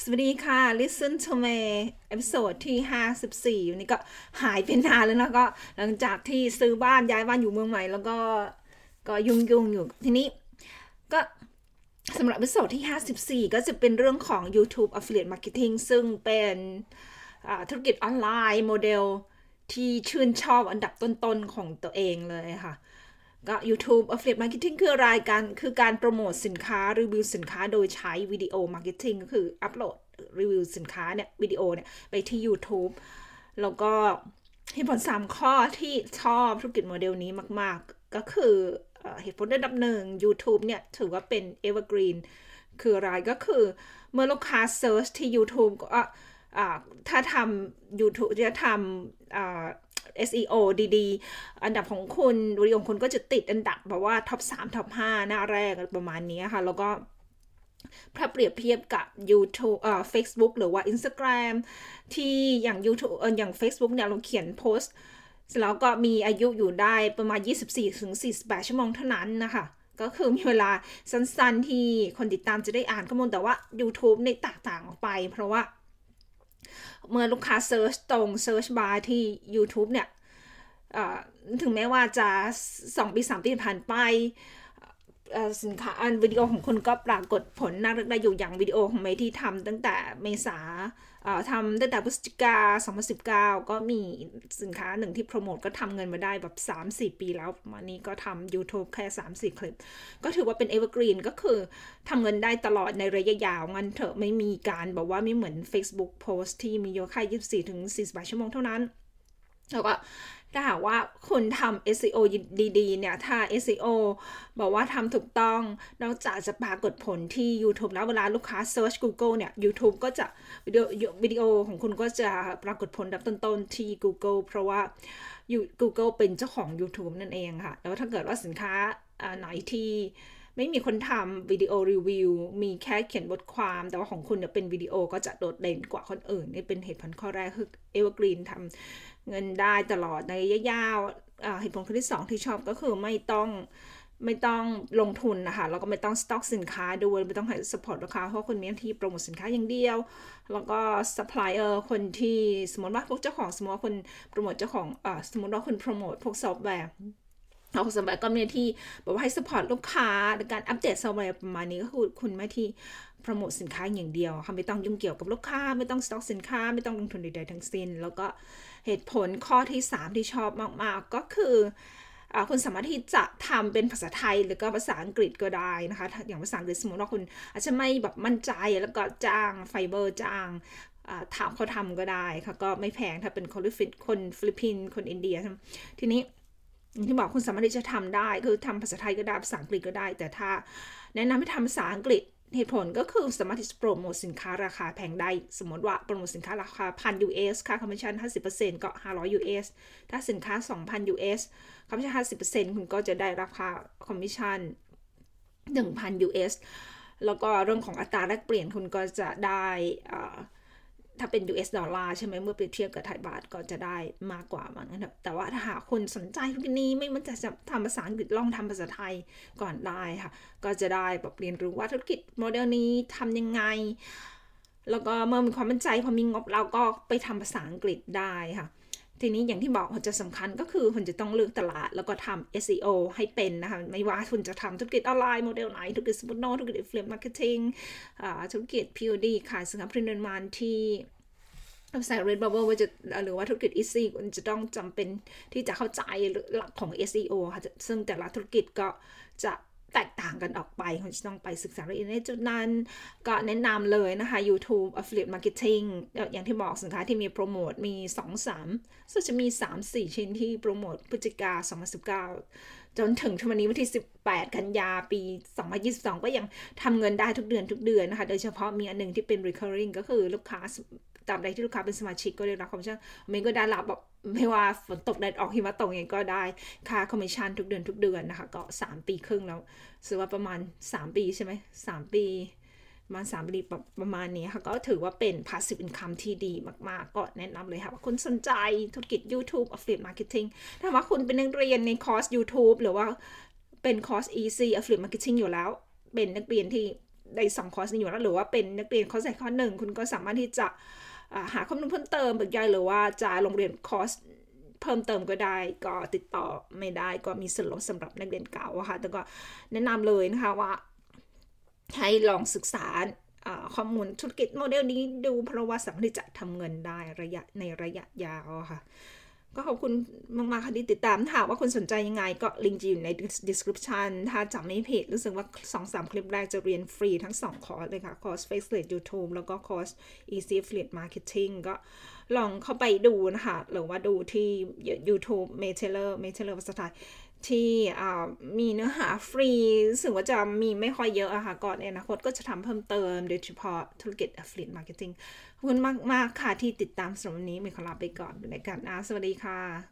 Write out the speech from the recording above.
สวัสดีค่ะ Listen to me episode ที่ 54วันนี้ก็หายไปนานแล้วนะก็ หลังจากที่ซื้อบ้านย้ายบ้านอยู่เมืองใหม่ แล้วก็ก็ยุ่งยุ่งอยู่ทีนี้ ก็สำหรับ episode ที่ 54 ก็จะเป็นเรื่องของ YouTube Affiliate Marketing ซึ่งเป็นธุรกิจออนไลน์โมเดลที่ชื่นชอบอันดับต้นๆของตัวเองเลยค่ะ ก็ YouTube Affiliate Marketing คือรายการคือการโปรโมทสินค้ารีวิวสินค้าโดยใช้ video marketing ก็คืออัปโหลดรีวิวสินค้าเนี่ยวิดีโอเนี่ยไปที่ YouTube แล้วก็เหตุผลสามข้อที่ชอบธุรกิจโมเดลนี้มาก ๆ ก็คือเหตุผลอันดับหนึ่ง YouTube เนี่ย ถือว่าเป็น evergreen คืออะไรก็คือเมื่อลูกค้า search ที่ YouTube ก็ถ้าทำ YouTube จะทำ SEO ดีๆ อันดับของคุณวิดีโอของคุณก็จะติดอันดับแบบว่า top 3 top 5หน้าแรกประมาณนี้ค่ะ แล้วก็ถ้าเปรียบเทียบกับ YouTube เอ่อ Facebook หรือว่า Instagram ที่อย่าง YouTube เอ่ออย่าง Facebook เนี่ยเราเขียนโพสต์แล้วก็มีอายุอยู่ได้ประมาณ 24-48 ชั่วโมงเท่านั้นนะคะก็คือมีเวลาสั้นๆที่คนติดตามจะได้อ่านข้อมูลแต่ว่า YouTube เนี่ยแตกต่างออกไป เพราะว่า เมื่อลูกค้า search ตรง search bar ที่ YouTube เนี่ยถึงแม้ว่าจะ 2 ปี 3 ปีผ่านไป สินค้าอันวิดีโอของคุณก็ปรากฏผลน่ารักได้อยู่อย่างวิดีโอของเมที่ทำตั้งแต่เมษาทำตั้งแต่พฤศจิกา 2019 ก็มีสินค้าหนึ่งที่โปรโมทก็ทำเงินมาได้แบบ 3-4 ปีแล้ววันนี้ก็ทำ YouTube แค่ 3-4 คลิป ก็ถือว่าเป็น evergreen ก็คือทำเงินได้ตลอดในระยะยาว งั้นเถอะไม่มีการบอกว่าไม่เหมือน Facebook Post ที่มีโยค่า 24-48 ชั่วโมงเท่านั้น แล้วก็ถ้าหากว่าคุณทำ SEO ดีๆ เนี่ย ถ้า SEO บอกว่าทำถูกต้อง นอกจากจะปรากฏผลที่ YouTube แล้วเวลาลูกค้า Search Google เนี่ย YouTube ก็จะวิดีโอวิดีโอของคุณก็จะปรากฏผลดับต้นๆ ที่ Google เพราะว่า Google เป็นเจ้าของ YouTube นั่นเองค่ะ แล้วถ้าเกิดว่าสินค้าไหนที่ไม่มีคนทำวิดีโอรีวิว มีแค่เขียนบทความ แต่ว่าของคุณเนี่ยเป็นวิดีโอก็จะโดดเด่นกว่าคนอื่น นี่เป็นเหตุผลข้อแรกคือ Evergreen ทำ เงินได้ตลอดในระยะยาวเหตุผลข้อที่ 2 ที่ชอบก็คือไม่ต้องไม่ต้องลงทุนนะคะแล้วก็ไม่ต้องสต็อกสินค้าด้วยไม่ต้องให้ support ลูกค้าเพราะคุณมีหน้าที่โปรโมทสินค้าอย่างเดียว แล้วก็ซัพพลายเออร์คนที่สมมติว่าพวกเจ้าของสมมติว่าคนโปรโมทเจ้าของอสมมติว่าคุณโปรโมทพวกซอฟต์แวร์เอาสมัยก็มีที่บอกว่าให้ support ลูกค้าในการอัปเดตซอฟต์แวร์ประมาณนี้ก็คือคุณมีหน้าที่ โปรโมทสินค้าอย่างเดียวค่ะไม่ต้องยุ่งเกี่ยวกับลูกค้า ไม่ต้องสต็อกสินค้า ไม่ต้องลงทุนใดๆทั้งสิ้น แล้วก็เหตุผลข้อที่ 3 ที่ชอบมากๆ ก็คือคุณสามารถที่จะทำเป็นภาษาไทยหรือก็ภาษาอังกฤษก็ได้นะคะอย่างภาษาอังกฤษสมมติว่าคุณอาจจะไม่แบบมั่นใจแล้วก็จ้าง Fiverr จ้างถามเขาทำก็ได้ค่ะก็ไม่แพงถ้าเป็นคนฟิลิปปินส์คนอินเดีย ทีนี้อย่างที่บอกคุณสามารถที่จะทำได้ คือทำภาษาไทยก็ได้ภาษาอังกฤษก็ได้ แต่ถ้าแนะนำให้ทำภาษาอังกฤษ เหตุผลก็คือสามารถที่จะโปรโมทสินค้าราคาแพงได้ สมมติว่าโปรโมทสินค้าราคาพัน US ค่าคอมมิชชั่น 50%ก็ 500 US ถ้าสินค้า 2,000 US คอมมิชชั่น 50%คุณก็จะได้ราคาคอมมิชชั่น 1,000 US แล้วก็เรื่องของอัตราแลกเปลี่ยนคุณก็จะได้ ถ้าเป็น US ดอลลาร์ใช่ไหมเมื่อเปรียบเทียบกับไทยบาทก็จะได้มากกว่ามันนะแต่ว่าถ้าหากคนสนใจพวกนี้ไม่มันจะจะทำภาษาอังกฤษลองทำภาษาไทยก่อนได้ค่ะ ก็จะได้แบบเรียนรู้ว่าธุรกิจโมเดลนี้ทำยังไง แล้วก็เมื่อมีความมั่นใจพอมีงบเราก็ไปทำภาษาอังกฤษได้ค่ะ ทีนี้อย่างที่บอกหัวใจสำคัญก็คือคุณจะต้องเลือกตลาดแล้วก็ทำ SEO ให้เป็นนะคะ ไม่ว่าคุณจะทำธุรกิจออนไลน์โมเดลไหน ธุรกิจสมุดโน้ตธุรกิจ affiliate marketing ธุรกิจ POD ขายสินค้าผลิตภัณฑ์ที่เว็บไซต์ Redbubble ว่าจะหรือว่าธุรกิจ Easy คุณจะต้องจำเป็นที่จะเข้าใจหลักของ SEO ค่ะซึ่งแต่ละธุรกิจก็จะ แตกต่างกันออกไปคุณจะต้องไปศึกษารายละเอียดในจุดนั้น ก็แนะนำเลยนะคะ YouTube Affiliate Marketing อย่างที่บอกสินค้าที่มีโปรโมทมี 2-3ซึ่งจะมี 3-4 ชิ้นที่โปรโมทพฤศจิกา 2019 จนถึงทุกวันนี้วันที่ 18 กันยาปี 2022 ก็ยังทำเงินได้ทุกเดือนทุกเดือนนะคะ โดยเฉพาะมีอันหนึ่งที่เป็น recurring ก็คือลูกค้า ตราบใดที่ลูกค้าเป็นสมาชิกก็ได้รับคอมมิชชั่นเมนก็ได้รับแบบไม่ว่าฝนตกแดดออกหิมะตกยังก็ได้ค่าคอมมิชชั่นทุกเดือนทุกเดือนนะคะ ก็ 3 ปีครึ่งแล้วซื้อว่าประมาณ 3 ปีใช่ไหม3ปีมาสามปีประมาณนี้ค่ะ ก็ถือว่าเป็น passive income ที่ดีมาก ๆ ก็แนะนำเลยค่ะ ว่าคุณสนใจธุรกิจ YouTube affiliate marketing ถ้าว่าคุณเป็นนักเรียนในคอร์ส YouTube หรือว่าเป็นคอร์ส easy affiliate marketing อยู่แล้ว เป็นนักเรียนที่ได้สองคอร์สนี้อยู่แล้วหรือว่าเป็นนักเรียนคอร์สใดคอร์สหนึ่งคุณก็สามารถที่จะ หาข้อมูลเพิ่มเติมปรึกษาหรือว่าจะลงเรียนคอร์สเพิ่มเติมก็ได้ก็ติดต่อมาได้ก็มีส่วนลดสำหรับนักเรียนเก่าค่ะแต่ก็แนะนำเลยนะคะว่า ให้ลองศึกษาข้อมูลธุรกิจโมเดลนี้ดูเพราะว่าสามารถที่จะทำเงินได้ระยะในระยะยาวค่ะ ก็ขอบคุณมากๆค่ะที่ติดตามถามว่าคุณสนใจยังไง ก็ลิงก์จะอยู่ใน description ถ้าจำไม่ผิดรู้สึกว่า 2-3 คลิปแรกจะเรียนฟรีทั้ง 2 คอร์สเลยค่ะคอร์ส Face r a t e YouTube แล้วก็คอร์ส Easy Affiliate Marketing ก็ลองเข้าไปดูนะคะ หรือว่าดูที่ YouTube m a t e l e r m a t e l e r ภาษาไทย ที่มีเนื้อหาฟรีรู้สึกว่าจะมีไม่ค่อยเยอะอะค่ะก่อนในอนาคตก็จะทำเพิ่มเติม โดยเฉพาะธุรกิจ affiliate marketing ขอบคุณมาก ๆ ค่ะที่ติดตามสำหรับวันนี้มีขอลาไปก่อนในการอาสวัสดีค่ะ